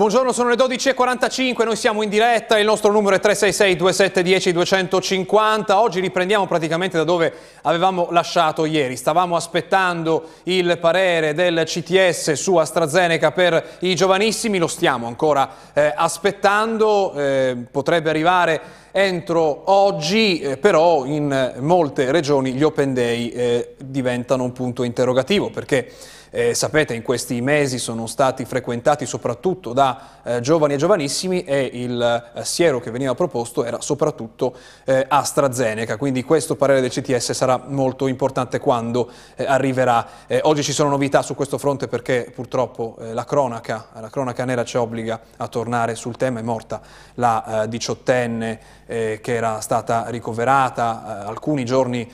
Buongiorno, sono le 12.45, noi siamo in diretta, il nostro numero è 366-2710-250. Oggi riprendiamo praticamente da dove avevamo lasciato ieri. Stavamo aspettando il parere del CTS su AstraZeneca per i giovanissimi, lo stiamo ancora eh, aspettando, eh, potrebbe arrivare entro oggi, eh, però in molte regioni gli Open Day eh, diventano un punto interrogativo perché eh, sapete in questi mesi sono stati frequentati soprattutto da eh, giovani e giovanissimi e il eh, siero che veniva proposto era soprattutto eh, AstraZeneca, quindi questo parere del CTS sarà molto importante quando eh, arriverà. Eh, oggi ci sono novità su questo fronte perché purtroppo la cronaca, la cronaca nera ci obbliga a tornare sul tema, è morta la diciottenne che era stata ricoverata alcuni giorni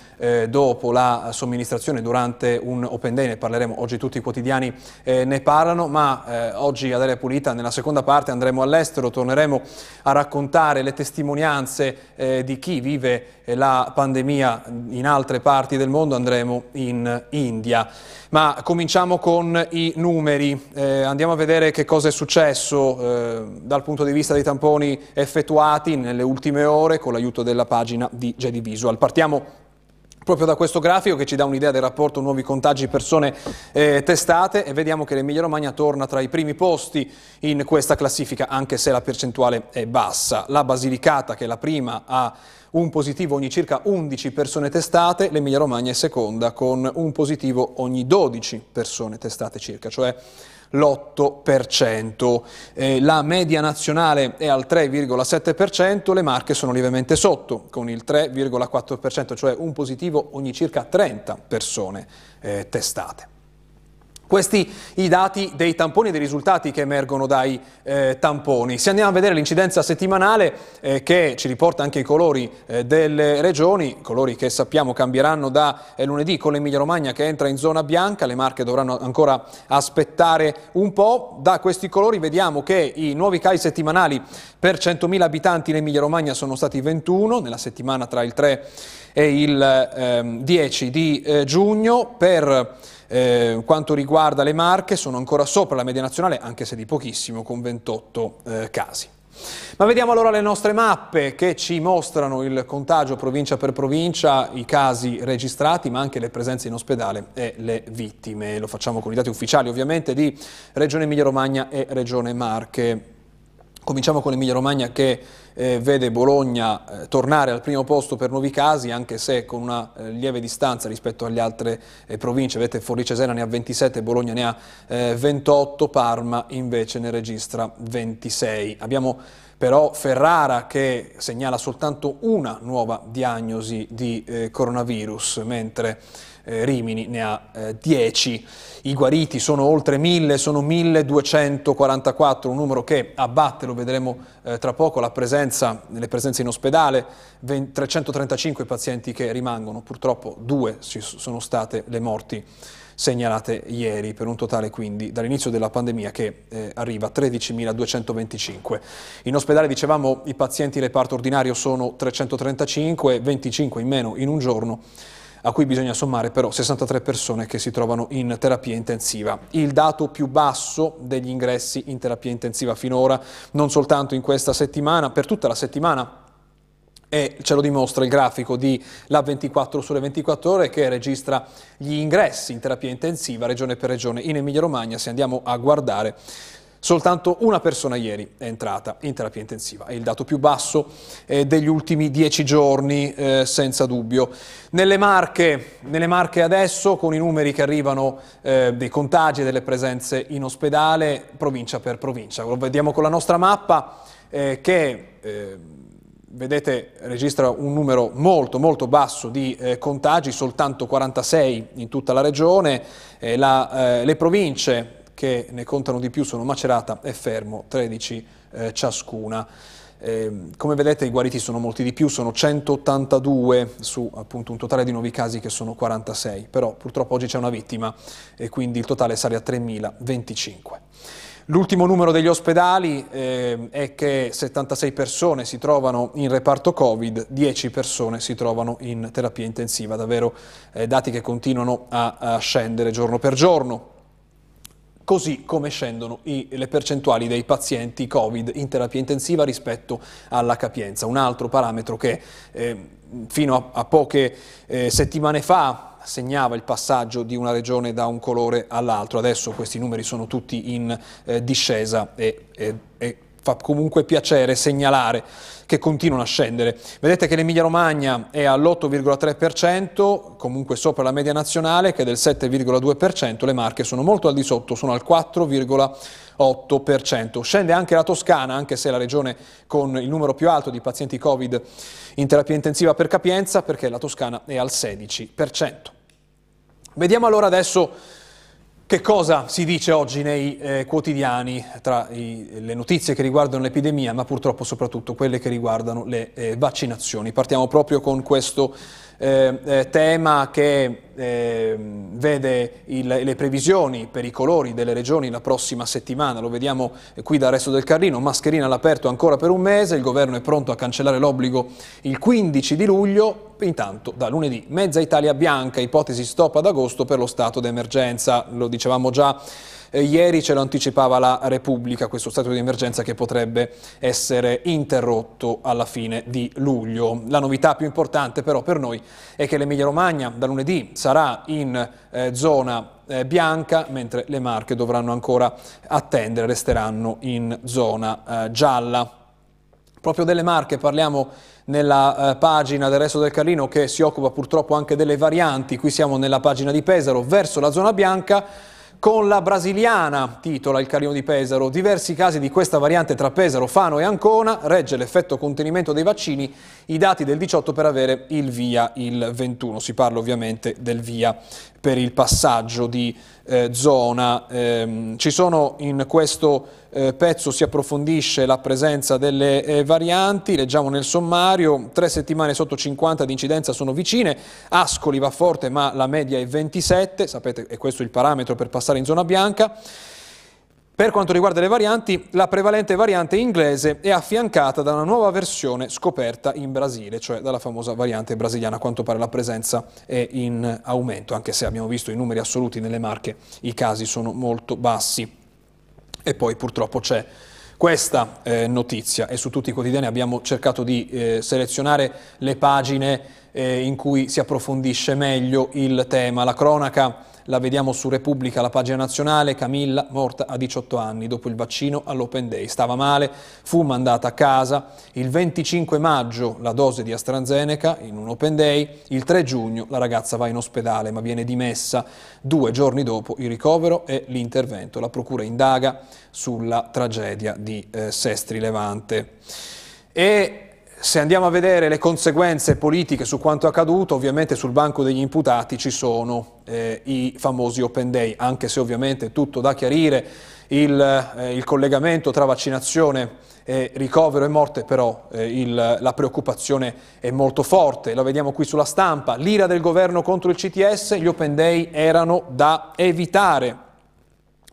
dopo la somministrazione durante un Open Day, ne parleremo oggi tutti tutti i quotidiani eh, ne parlano, ma eh, oggi ad Aria Pulita nella seconda parte andremo all'estero, torneremo a raccontare le testimonianze eh, di chi vive eh, la pandemia in altre parti del mondo, andremo in India. Ma cominciamo con i numeri, eh, andiamo a vedere che cosa è successo eh, dal punto di vista dei tamponi effettuati nelle ultime ore con l'aiuto della pagina di JD Visual. Partiamo proprio da questo grafico che ci dà un'idea del rapporto nuovi contagi persone eh, testate e vediamo che l'Emilia Romagna torna tra i primi posti in questa classifica anche se la percentuale è bassa. La Basilicata che è la prima ha un positivo ogni circa 11 persone testate, l'Emilia Romagna è seconda con un positivo ogni 12 persone testate circa, cioè l'8%. Eh, la media nazionale è al 3,7%, le Marche sono lievemente sotto, con il 3,4%, cioè un positivo ogni circa 30 persone eh, testate. Questi i dati dei tamponi e dei risultati che emergono dai eh, tamponi. Se andiamo a vedere l'incidenza settimanale eh, che ci riporta anche i colori eh, delle regioni, colori che sappiamo cambieranno da eh, lunedì con l'Emilia Romagna che entra in zona bianca, le Marche dovranno ancora aspettare un po'. Da questi colori vediamo che i nuovi casi settimanali per 100.000 abitanti in Emilia Romagna sono stati 21 nella settimana tra il 3 e il 10 ehm, di eh, giugno. Per eh, quanto riguarda le Marche sono ancora sopra la media nazionale, anche se di pochissimo, con 28 eh, casi. Ma vediamo allora le nostre mappe che ci mostrano il contagio provincia per provincia, i casi registrati ma anche le presenze in ospedale e le vittime. Lo facciamo con i dati ufficiali ovviamente di Regione Emilia Romagna e Regione Marche. Cominciamo con l'Emilia Romagna che eh, vede Bologna eh, tornare al primo posto per nuovi casi, anche se con una eh, lieve distanza rispetto alle altre eh, province. Vedete Forlì Cesena ne ha 27, Bologna ne ha 28, eh, Parma invece ne registra 26. Abbiamo però Ferrara che segnala soltanto una nuova diagnosi di eh, coronavirus, mentre eh, Rimini ne ha eh, 10. I guariti sono oltre 1000, sono 1244, un numero che abbatte, lo vedremo eh, tra poco, la presenza, le presenze in ospedale, 20, 335 pazienti che rimangono, purtroppo due sono state le morti segnalate ieri, per un totale quindi dall'inizio della pandemia che eh, arriva a 13.225. In ospedale dicevamo i pazienti reparto ordinario sono 335, 25 in meno in un giorno a cui bisogna sommare però 63 persone che si trovano in terapia intensiva. Il dato più basso degli ingressi in terapia intensiva finora, non soltanto in questa settimana, per tutta la settimana e ce lo dimostra il grafico di la 24 sulle 24 ore che registra gli ingressi in terapia intensiva regione per regione in Emilia Romagna se andiamo a guardare Soltanto una persona ieri è entrata in terapia intensiva, è il dato più basso eh, degli ultimi dieci giorni, eh, senza dubbio. Nelle marche, nelle marche, adesso, con i numeri che arrivano eh, dei contagi e delle presenze in ospedale, provincia per provincia. Lo vediamo con la nostra mappa eh, che eh, vedete registra un numero molto molto basso di eh, contagi, soltanto 46 in tutta la regione, eh, la, eh, le province che ne contano di più sono Macerata e Fermo, 13 eh, ciascuna. Eh, come vedete i guariti sono molti di più, sono 182 su appunto un totale di nuovi casi che sono 46, però purtroppo oggi c'è una vittima e quindi il totale sale a 3025. L'ultimo numero degli ospedali eh, è che 76 persone si trovano in reparto Covid, 10 persone si trovano in terapia intensiva, davvero eh, dati che continuano a, a scendere giorno per giorno. Così come scendono i, le percentuali dei pazienti Covid in terapia intensiva rispetto alla capienza. Un altro parametro che eh, fino a, a poche eh, settimane fa segnava il passaggio di una regione da un colore all'altro. Adesso questi numeri sono tutti in eh, discesa e, e, e fa comunque piacere segnalare che continuano a scendere. Vedete che l'Emilia Romagna è all'8,3%, comunque sopra la media nazionale che è del 7,2%, le Marche sono molto al di sotto, sono al 4,8%. Scende anche la Toscana, anche se è la regione con il numero più alto di pazienti Covid in terapia intensiva per capienza, perché la Toscana è al 16%. Vediamo allora adesso che cosa si dice oggi nei eh, quotidiani tra i, le notizie che riguardano l'epidemia, ma purtroppo soprattutto quelle che riguardano le eh, vaccinazioni? Partiamo proprio con questo eh, eh, tema che eh, vede il, le previsioni per i colori delle regioni la prossima settimana, lo vediamo qui dal resto del Carlino, mascherina all'aperto ancora per un mese, il governo è pronto a cancellare l'obbligo il 15 di luglio, intanto da lunedì mezza Italia bianca, ipotesi stop ad agosto per lo stato d'emergenza, lo dicevamo già eh, ieri ce lo anticipava la Repubblica, questo stato di emergenza che potrebbe essere interrotto alla fine di luglio. La novità più importante però per noi è che l'Emilia Romagna da lunedì sarà in eh, zona eh, bianca, mentre le Marche dovranno ancora attendere, resteranno in zona eh, gialla. Proprio delle Marche parliamo nella eh, pagina del Resto del Carlino che si occupa purtroppo anche delle varianti, qui siamo nella pagina di Pesaro, verso la zona bianca, con la brasiliana, titola il Carino di Pesaro, diversi casi di questa variante tra Pesaro, Fano e Ancona, regge l'effetto contenimento dei vaccini, i dati del 18 per avere il via il 21, si parla ovviamente del via per il passaggio di eh, zona. Eh, ci sono in questo eh, pezzo si approfondisce la presenza delle eh, varianti, leggiamo nel sommario, tre settimane sotto 50 di incidenza sono vicine, Ascoli va forte ma la media è 27, sapete è questo il parametro per passare in zona bianca. Per quanto riguarda le varianti, la prevalente variante inglese è affiancata da una nuova versione scoperta in Brasile, cioè dalla famosa variante brasiliana. A quanto pare la presenza è in aumento, anche se abbiamo visto i numeri assoluti nelle marche, i casi sono molto bassi. E poi purtroppo c'è questa eh, notizia e su tutti i quotidiani abbiamo cercato di eh, selezionare le pagine eh, in cui si approfondisce meglio il tema. La cronaca la vediamo su Repubblica, la pagina nazionale, Camilla morta a 18 anni dopo il vaccino all'Open Day. Stava male, fu mandata a casa. Il 25 maggio la dose di AstraZeneca in un Open Day. Il 3 giugno la ragazza va in ospedale ma viene dimessa due giorni dopo il ricovero e l'intervento. La procura indaga sulla tragedia di eh, Sestri Levante. E se andiamo a vedere le conseguenze politiche su quanto accaduto, ovviamente sul banco degli imputati ci sono eh, i famosi open day, anche se ovviamente è tutto da chiarire, il, eh, il collegamento tra vaccinazione e ricovero e morte, però eh, il, la preoccupazione è molto forte, la vediamo qui sulla stampa, l'ira del governo contro il CTS, gli open day erano da evitare.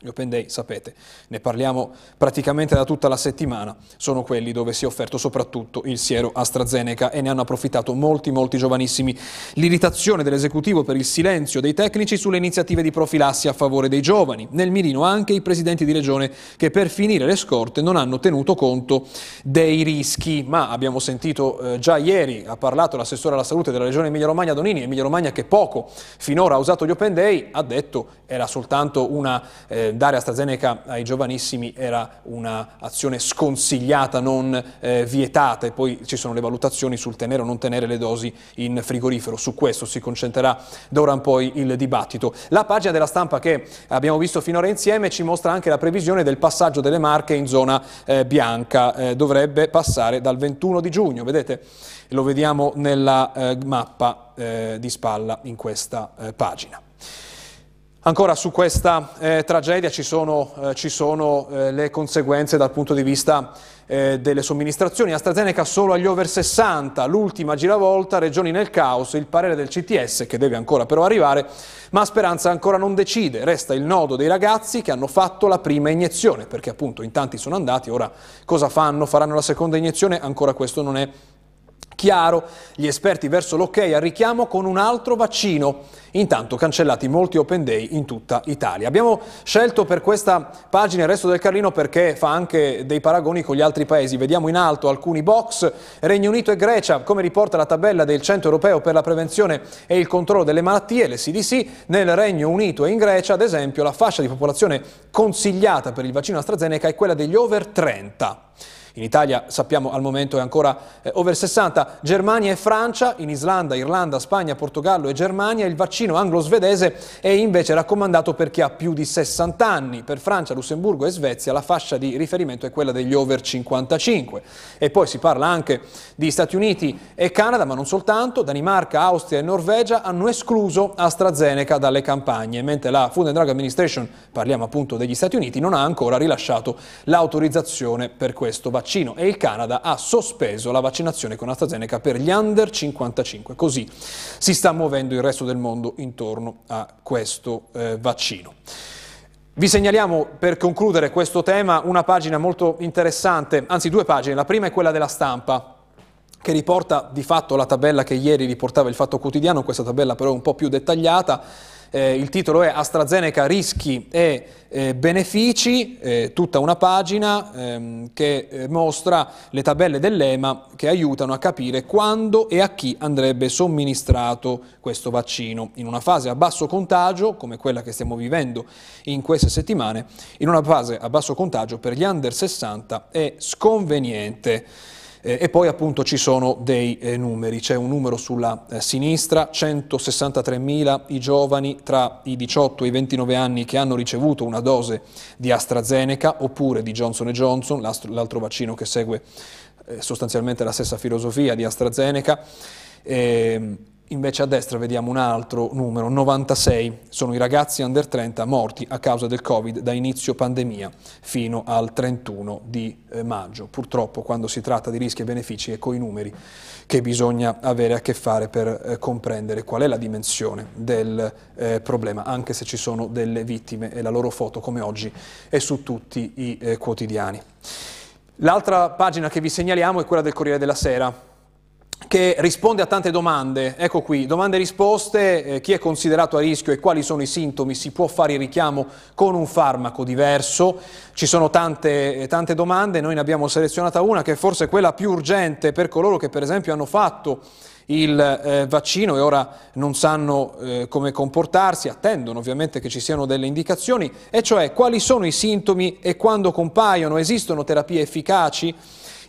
Gli open day, sapete, ne parliamo praticamente da tutta la settimana, sono quelli dove si è offerto soprattutto il siero AstraZeneca e ne hanno approfittato molti, molti giovanissimi. L'irritazione dell'esecutivo per il silenzio dei tecnici sulle iniziative di profilassi a favore dei giovani. Nel mirino anche i presidenti di regione che per finire le scorte non hanno tenuto conto dei rischi. Ma abbiamo sentito eh, già ieri, ha parlato l'assessore alla salute della regione Emilia Romagna Donini, Emilia Romagna che poco finora ha usato gli open day, ha detto era soltanto una... Eh, dare AstraZeneca ai giovanissimi era un'azione sconsigliata, non eh, vietata e poi ci sono le valutazioni sul tenere o non tenere le dosi in frigorifero. Su questo si concentrerà d'ora in poi il dibattito. La pagina della stampa che abbiamo visto finora insieme ci mostra anche la previsione del passaggio delle marche in zona eh, bianca. Eh, dovrebbe passare dal 21 di giugno. Vedete, lo vediamo nella eh, mappa eh, di spalla in questa pagina. Ancora su questa eh, tragedia ci sono, eh, ci sono eh, le conseguenze dal punto di vista eh, delle somministrazioni. AstraZeneca solo agli over 60, l'ultima giravolta, regioni nel caos, il parere del CTS che deve ancora però arrivare, ma Speranza ancora non decide, resta il nodo dei ragazzi che hanno fatto la prima iniezione, perché appunto in tanti sono andati, ora cosa fanno? Faranno la seconda iniezione? Ancora questo non è Chiaro, gli esperti verso l'ok al richiamo con un altro vaccino. Intanto cancellati molti open day in tutta Italia. Abbiamo scelto per questa pagina il resto del Carlino perché fa anche dei paragoni con gli altri paesi. Vediamo in alto alcuni box, Regno Unito e Grecia, come riporta la tabella del Centro Europeo per la Prevenzione e il Controllo delle Malattie, le CDC. Nel Regno Unito e in Grecia, ad esempio, la fascia di popolazione consigliata per il vaccino AstraZeneca è quella degli over 30. In Italia sappiamo al momento è ancora eh, over 60, Germania e Francia, in Islanda, Irlanda, Spagna, Portogallo e Germania il vaccino anglo-svedese è invece raccomandato per chi ha più di 60 anni. Per Francia, Lussemburgo e Svezia la fascia di riferimento è quella degli over 55. E poi si parla anche di Stati Uniti e Canada, ma non soltanto, Danimarca, Austria e Norvegia hanno escluso AstraZeneca dalle campagne, mentre la Food and Drug Administration, parliamo appunto degli Stati Uniti, non ha ancora rilasciato l'autorizzazione per questo vaccino vaccino e il Canada ha sospeso la vaccinazione con AstraZeneca per gli under 55. Così si sta muovendo il resto del mondo intorno a questo eh, vaccino. Vi segnaliamo per concludere questo tema una pagina molto interessante, anzi due pagine. La prima è quella della stampa che riporta di fatto la tabella che ieri riportava il Fatto Quotidiano, questa tabella però è un po' più dettagliata eh, il titolo è AstraZeneca rischi e eh, benefici, eh, tutta una pagina ehm, che eh, mostra le tabelle dell'EMA che aiutano a capire quando e a chi andrebbe somministrato questo vaccino. In una fase a basso contagio, come quella che stiamo vivendo in queste settimane, in una fase a basso contagio per gli under 60 è sconveniente. Eh, e poi appunto ci sono dei eh, numeri, c'è un numero sulla eh, sinistra, 163.000 i giovani tra i 18 e i 29 anni che hanno ricevuto una dose di AstraZeneca oppure di Johnson Johnson, l'altro vaccino che segue eh, sostanzialmente la stessa filosofia di AstraZeneca. Invece a destra vediamo un altro numero, 96 sono i ragazzi under 30 morti a causa del Covid da inizio pandemia fino al 31 di eh, maggio. Purtroppo quando si tratta di rischi e benefici è con i numeri che bisogna avere a che fare per eh, comprendere qual è la dimensione del eh, problema, anche se ci sono delle vittime e la loro foto come oggi è su tutti i eh, quotidiani. L'altra pagina che vi segnaliamo è quella del Corriere della Sera che risponde a tante domande. Ecco qui, domande e risposte, eh, chi è considerato a rischio e quali sono i sintomi, si può fare il richiamo con un farmaco diverso. Ci sono tante, eh, tante domande, noi ne abbiamo selezionata una che è forse quella più urgente per coloro che per esempio hanno fatto il eh, vaccino e ora non sanno eh, come comportarsi, attendono ovviamente che ci siano delle indicazioni, e cioè quali sono i sintomi e quando compaiono, esistono terapie efficaci?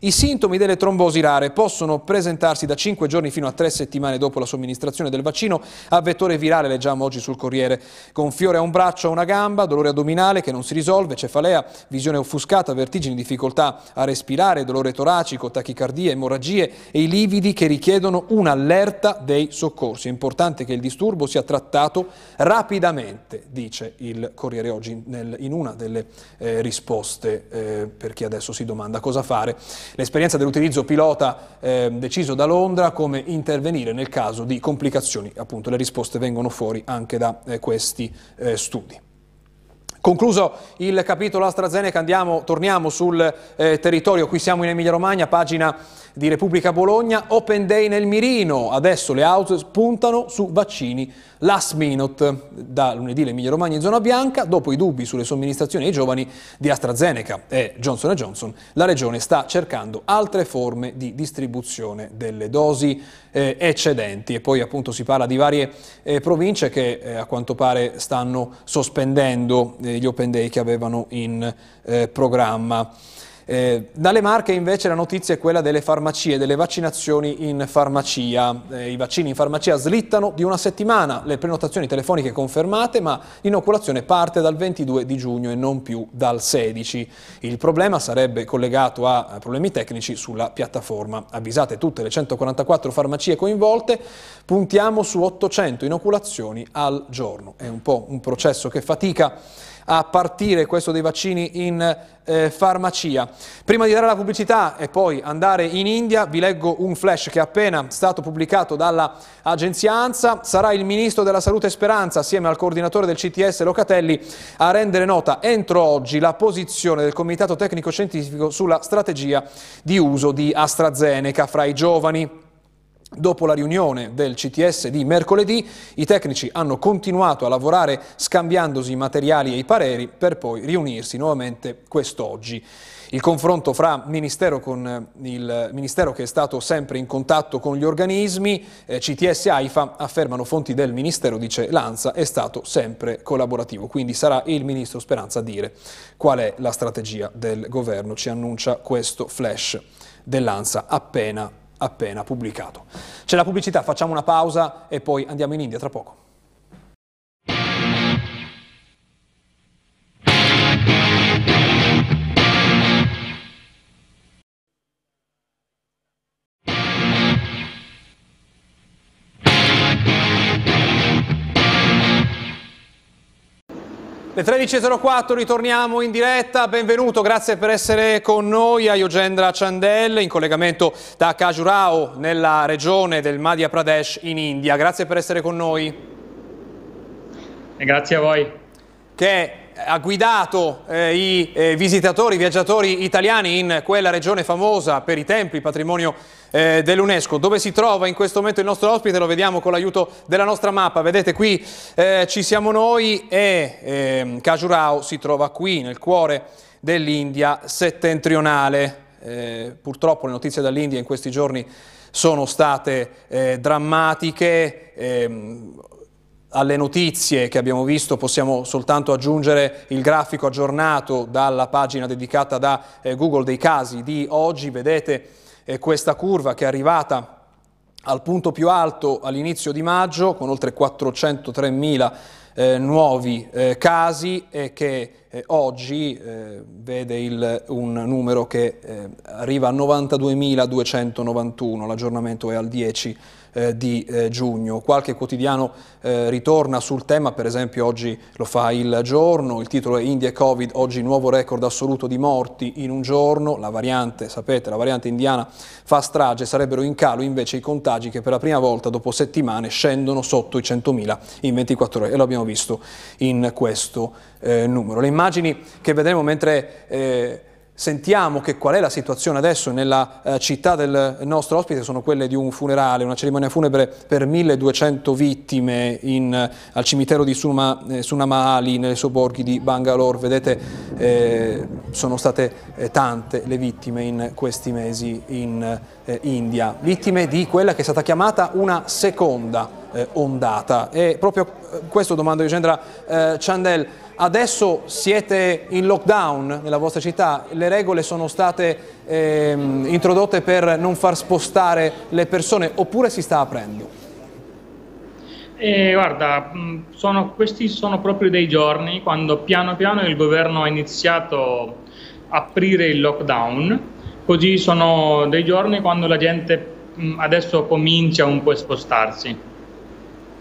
I sintomi delle trombosi rare possono presentarsi da 5 giorni fino a 3 settimane dopo la somministrazione del vaccino. A vettore virale, leggiamo oggi sul Corriere, con fiore a un braccio a una gamba, dolore addominale che non si risolve, cefalea, visione offuscata, vertigini, difficoltà a respirare, dolore toracico, tachicardia, emorragie e i lividi che richiedono un'allerta dei soccorsi. È importante che il disturbo sia trattato rapidamente, dice il Corriere oggi in una delle eh, risposte eh, per chi adesso si domanda cosa fare l'esperienza dell'utilizzo pilota eh, deciso da Londra, come intervenire nel caso di complicazioni. Appunto le risposte vengono fuori anche da eh, questi eh, studi. Concluso il capitolo AstraZeneca, andiamo, torniamo sul eh, territorio, qui siamo in Emilia Romagna, pagina di Repubblica Bologna, Open Day nel mirino, adesso le auto puntano su vaccini last minute, da lunedì l'Emilia Romagna in zona bianca, dopo i dubbi sulle somministrazioni ai giovani di AstraZeneca e Johnson Johnson, la Regione sta cercando altre forme di distribuzione delle dosi eh, eccedenti. E poi appunto si parla di varie eh, province che eh, a quanto pare stanno sospendendo eh, gli Open Day che avevano in eh, programma. Eh, dalle Marche invece la notizia è quella delle farmacie, delle vaccinazioni in farmacia. Eh, I vaccini in farmacia slittano di una settimana, le prenotazioni telefoniche confermate, ma l'inoculazione parte dal 22 di giugno e non più dal 16. Il problema sarebbe collegato a problemi tecnici sulla piattaforma. Avvisate tutte le 144 farmacie coinvolte, puntiamo su 800 inoculazioni al giorno. È un po' un processo che fatica a partire questo dei vaccini in eh, farmacia. Prima di dare la pubblicità e poi andare in India, vi leggo un flash che è appena stato pubblicato dall'agenzia ANSA. Sarà il Ministro della Salute Speranza, assieme al coordinatore del CTS Locatelli, a rendere nota entro oggi la posizione del Comitato Tecnico Scientifico sulla strategia di uso di AstraZeneca fra i giovani. Dopo la riunione del CTS di mercoledì, i tecnici hanno continuato a lavorare scambiandosi i materiali e i pareri per poi riunirsi nuovamente quest'oggi. Il confronto fra Ministero, con il Ministero che è stato sempre in contatto con gli organismi, eh, CTS e AIFA, affermano fonti del Ministero, dice Lanza, è stato sempre collaborativo. Quindi sarà il Ministro Speranza a dire qual è la strategia del governo. Ci annuncia questo flash dell'Ansa appena, appena pubblicato. C'è la pubblicità, facciamo una pausa e poi andiamo in India tra poco. Le 13.04 ritorniamo in diretta, benvenuto, grazie per essere con noi a Yogendra Chandel in collegamento da Khajurao nella regione del Madhya Pradesh in India. Grazie per essere con noi. E grazie a voi. Che ha guidato eh, i eh, visitatori, i viaggiatori italiani in quella regione famosa per i templi, patrimonio eh, dell'UNESCO. Dove si trova in questo momento il nostro ospite lo vediamo con l'aiuto della nostra mappa. Vedete qui eh, ci siamo noi e eh, Khajurao si trova qui nel cuore dell'India settentrionale. Eh, purtroppo le notizie dall'India in questi giorni sono state eh, drammatiche. Ehm, alle notizie che abbiamo visto possiamo soltanto aggiungere il grafico aggiornato dalla pagina dedicata da eh, Google dei casi di oggi. Vedete eh, questa curva che è arrivata al punto più alto all'inizio di maggio con oltre 403.000 eh, nuovi eh, casi e che eh, oggi eh, vede il, un numero che eh, arriva a 92.291, l'aggiornamento è al 10 eh, di eh, giugno. Qualche quotidiano eh, ritorna sul tema, per esempio oggi lo fa il giorno, il titolo è India e Covid, oggi nuovo record assoluto di morti in un giorno, la variante, sapete, la variante indiana fa strage, sarebbero in calo invece i contagi che per la prima volta dopo settimane scendono sotto i 100.000 in 24 ore e lo abbiamo visto in questo eh, numero. Le immagini che vedremo mentre eh, Sentiamo che qual è la situazione adesso nella eh, città del nostro ospite, sono quelle di un funerale, una cerimonia funebre per 1200 vittime in, eh, al cimitero di Suma, eh, Sunamahali, nei sobborghi di Bangalore. Vedete, eh, sono state eh, tante le vittime in questi mesi in eh, India, vittime di quella che è stata chiamata una seconda ondata. E proprio questo domando di Gendra Chandel, Adesso siete in lockdown nella vostra città, le regole sono state ehm, introdotte per non far spostare le persone oppure si sta aprendo? Eh, guarda, mm, sono, questi sono proprio dei giorni quando piano piano il governo ha iniziato a aprire il lockdown, così sono dei giorni quando la gente mm, adesso comincia un po' a spostarsi.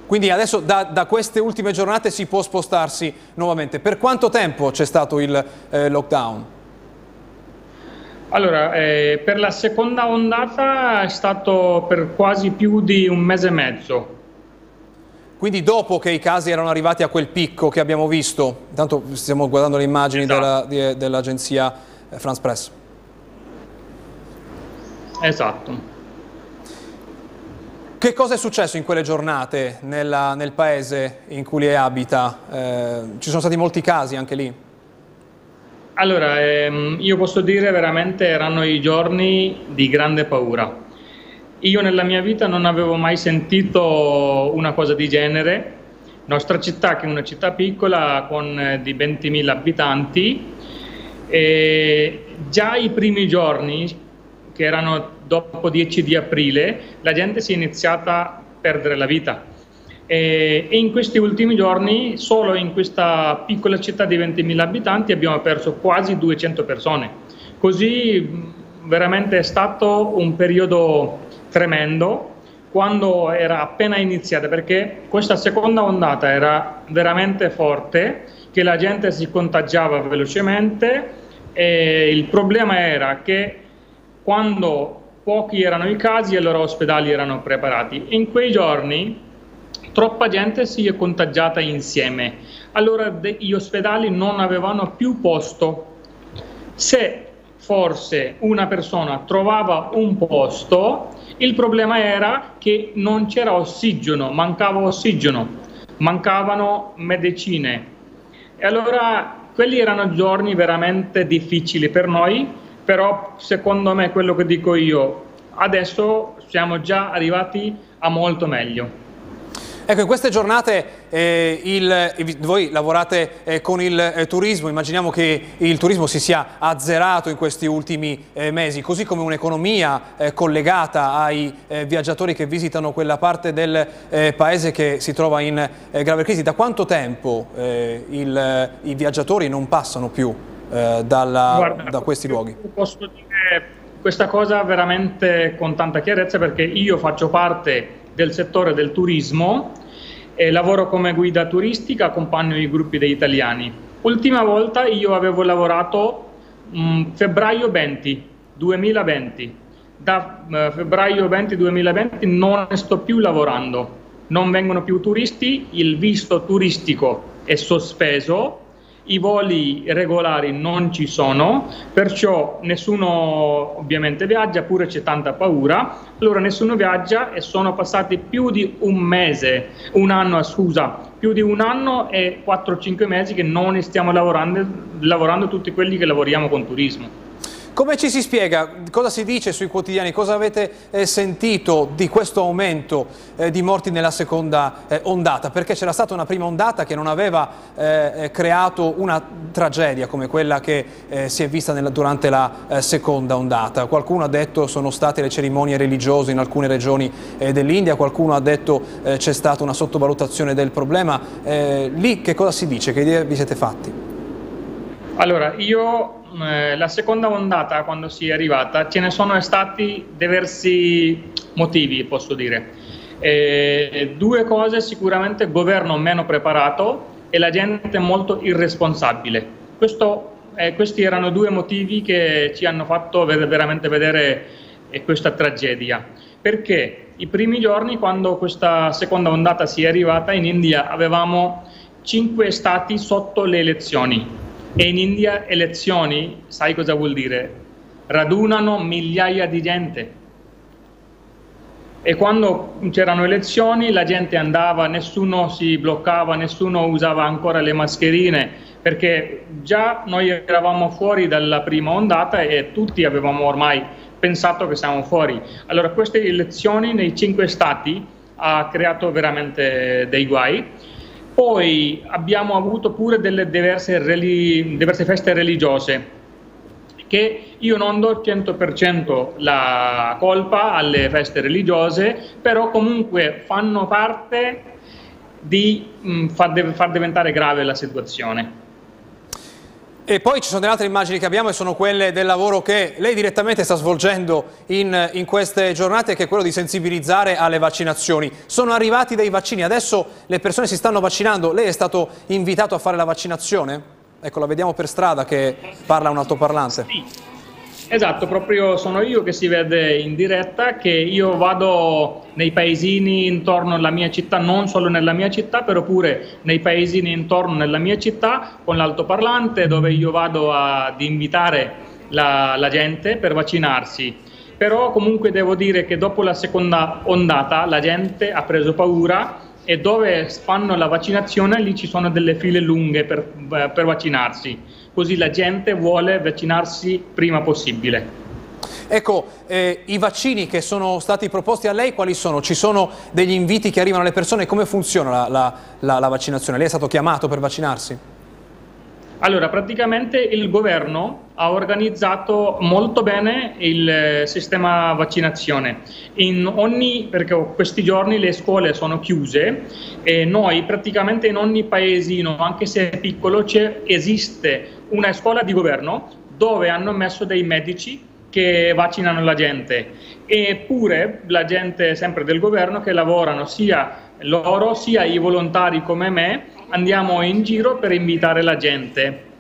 Quindi adesso da, da, queste ultime giornate si può spostarsi nuovamente. Per quanto tempo c'è stato il eh, lockdown? Allora, eh, per la seconda ondata è stato per quasi più di un mese e mezzo. Quindi dopo che i casi erano arrivati a quel picco che abbiamo visto, intanto stiamo guardando le immagini esatto. dell'agenzia dell eh, France Press. Esatto. Che cosa è successo in quelle giornate nella, nel paese in cui lei abita? Eh, ci sono stati molti casi anche lì? Allora, ehm, io posso dire veramente erano i giorni di grande paura. Io nella mia vita non avevo mai sentito una cosa di genere. Nostra città, che è una città piccola con eh, di 20.000 abitanti, e già i primi giorni, che erano dopo 10 di aprile, la gente si è iniziata a perdere la vita. E, in questi ultimi giorni, solo in questa piccola città di 20.000 abitanti, abbiamo perso quasi 200 persone. Così veramente è stato un periodo tremendo quando era appena iniziata, perché questa seconda ondata era veramente forte, che la gente si contagiava velocemente e il problema era che quando pochi erano i casi i loro ospedali erano preparati. In quei giorni troppa gente si è contagiata insieme, allora gli ospedali non avevano più posto. Se forse una persona trovava un posto, il problema era che non c'era ossigeno, mancava ossigeno, mancavano medicine. E allora quelli erano giorni veramente difficili per noi, però secondo me quello che dico io, adesso siamo già arrivati a molto meglio. Ecco, in queste giornate eh, il, voi lavorate eh, con il eh, turismo, immaginiamo che il turismo si sia azzerato in questi ultimi eh, mesi, così come un'economia eh, collegata ai eh, viaggiatori che visitano quella parte del paese che si trova in grave crisi. Da quanto tempo il, i viaggiatori non passano più dalla, Guarda, da questi luoghi? Posso dire questa cosa veramente con tanta chiarezza perché io faccio parte del settore del turismo e lavoro come guida turistica, accompagno i gruppi degli italiani. Ultima volta io avevo lavorato mh, mm, febbraio 20, 2020. Da uh, febbraio 20 2020 non sto più lavorando, non vengono più turisti, il visto turistico è sospeso i voli regolari non ci sono, perciò nessuno ovviamente viaggia, pure c'è tanta paura, allora nessuno viaggia e sono passati più di un mese, un anno, scusa, più di un anno e 4-5 mesi che non stiamo lavorando, lavorando tutti quelli che lavoriamo con turismo. Come ci si spiega? Cosa si dice sui quotidiani? Cosa avete eh, sentito di questo aumento eh, di morti nella seconda eh, ondata? Perché c'era stata una prima ondata che non aveva creato una tragedia come quella che si è vista durante la seconda ondata. Qualcuno ha detto sono state le cerimonie religiose in alcune regioni dell'India, qualcuno ha detto c'è stata una sottovalutazione del problema. lì che cosa si dice? Che idea vi siete fatti? Allora, io eh, la seconda ondata, quando si è arrivata, ce ne sono stati diversi motivi, posso dire. Eh, due cose, sicuramente governo meno preparato e la gente molto irresponsabile. Questo, eh, questi erano due motivi che ci hanno fatto veramente vedere eh, questa tragedia. Perché i primi giorni, quando questa seconda ondata si è arrivata in India, avevamo cinque stati sotto le elezioni e in India elezioni, sai cosa vuol dire? Radunano migliaia di gente. E quando c'erano elezioni la gente andava, nessuno si bloccava, nessuno usava ancora le mascherine, perché già noi eravamo fuori dalla prima ondata e tutti avevamo ormai pensato che siamo fuori. Allora queste elezioni nei cinque stati ha creato veramente dei guai poi abbiamo avuto pure delle diverse, relig- diverse feste religiose che io non do 100% la colpa alle feste religiose, però comunque fanno parte di mh, mm, far, de- far diventare grave la situazione. E poi ci sono delle altre immagini che abbiamo e sono quelle del lavoro che lei direttamente sta svolgendo in, in, queste giornate che è quello di sensibilizzare alle vaccinazioni. Sono arrivati dei vaccini, adesso le persone si stanno vaccinando, lei è stato invitato a fare la vaccinazione? Ecco, la vediamo per strada che parla un altoparlante. Sì. Esatto, proprio sono io che si vede in diretta che io vado nei paesini intorno alla mia città, non solo nella mia città, però pure nei paesini intorno alla mia città con l'altoparlante dove io vado ad invitare la, la gente per vaccinarsi. Però comunque devo dire che dopo la seconda ondata la gente ha preso paura e dove fanno la vaccinazione lì ci sono delle file lunghe per, per vaccinarsi così la gente vuole vaccinarsi prima possibile. Ecco, eh, i vaccini che sono stati proposti a lei quali sono? Ci sono degli inviti che arrivano alle persone? Come funziona la, la, la, la vaccinazione? Lei è stato chiamato per vaccinarsi? Allora, praticamente il governo ha organizzato molto bene il eh, sistema vaccinazione. In ogni, perché questi giorni le scuole sono chiuse e noi praticamente in ogni paesino, anche se è piccolo, esiste una scuola di governo dove hanno messo dei medici che vaccinano la gente eppure la gente sempre del governo che lavorano sia loro sia i volontari come me andiamo in giro per invitare la gente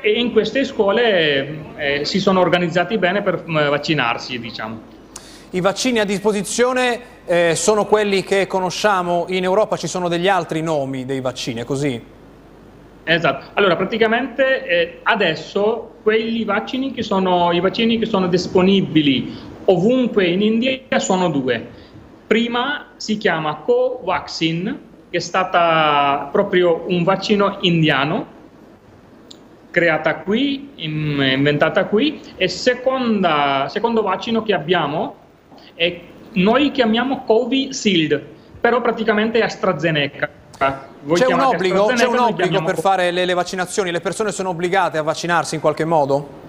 e in queste scuole eh, si sono organizzati bene per eh, vaccinarsi, diciamo. I vaccini a disposizione eh, sono quelli che conosciamo in Europa, ci sono degli altri nomi dei vaccini, è così? Esatto, allora praticamente eh, adesso quelli vaccini che sono, i vaccini che sono disponibili ovunque in India sono due. Prima si chiama Covaxin, che è stata proprio un vaccino indiano, creata qui, inventata qui, e seconda, secondo vaccino che abbiamo è noi chiamiamo Covishield, però praticamente è AstraZeneca. C'è un obbligo, c'è un obbligo per fare le, le, vaccinazioni? Le persone sono obbligate a vaccinarsi in qualche modo?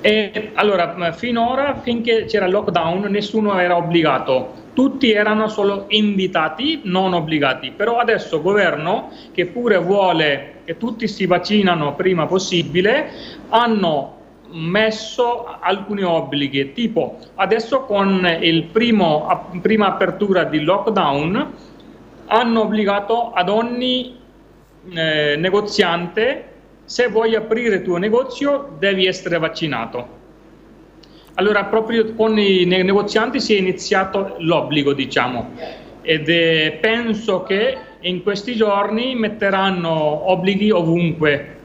E, allora, finora, finché c'era il lockdown, nessuno era obbligato. Tutti erano solo invitati, non obbligati. Però adesso il governo, che pure vuole che tutti si vaccinano prima possibile, hanno messo alcuni obblighi, tipo adesso con primo, prima apertura di lockdown hanno obbligato ad ogni eh, negoziante se vuoi aprire il tuo negozio devi essere vaccinato. Allora proprio con i negozianti si è iniziato l'obbligo, diciamo, ed eh, penso che in questi giorni metteranno obblighi ovunque.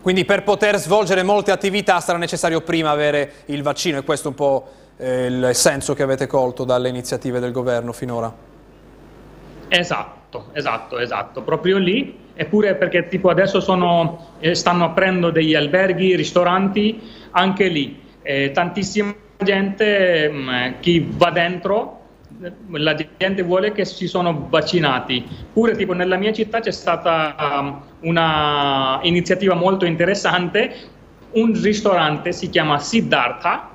Quindi per poter svolgere molte attività sarà necessario prima avere il vaccino e questo è un po' eh, il senso che avete colto dalle iniziative del governo finora. Esatto, esatto, esatto, proprio lì. Eppure perché tipo adesso sono, eh, stanno aprendo degli alberghi, ristoranti, anche lì. Eh, tantissima gente, mh, mm, chi va dentro, la gente vuole che si sono vaccinati. Pure tipo nella mia città c'è stata um, una iniziativa molto interessante, un ristorante si chiama Siddhartha,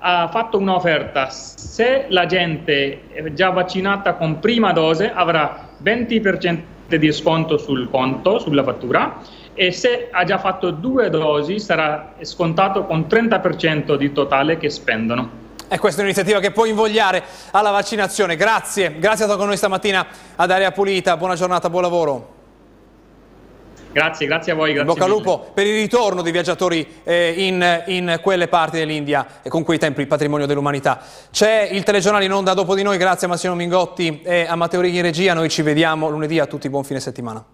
ha fatto un'offerta, se la gente è già vaccinata con prima dose avrà 20% di sconto sul conto, sulla fattura e se ha già fatto due dosi sarà scontato con 30% di totale che spendono. E questa è un'iniziativa che può invogliare alla vaccinazione. Grazie, grazie a stato con noi stamattina ad Aria Pulita, buona giornata, buon lavoro. Grazie, grazie a voi. Grazie bocca al lupo per il ritorno dei viaggiatori eh, in, in, quelle parti dell'India e con quei tempi il patrimonio dell'umanità. C'è il telegiornale in onda dopo di noi, grazie a Massimo Mingotti e a Matteo Righi in regia. Noi ci vediamo lunedì, a tutti buon fine settimana.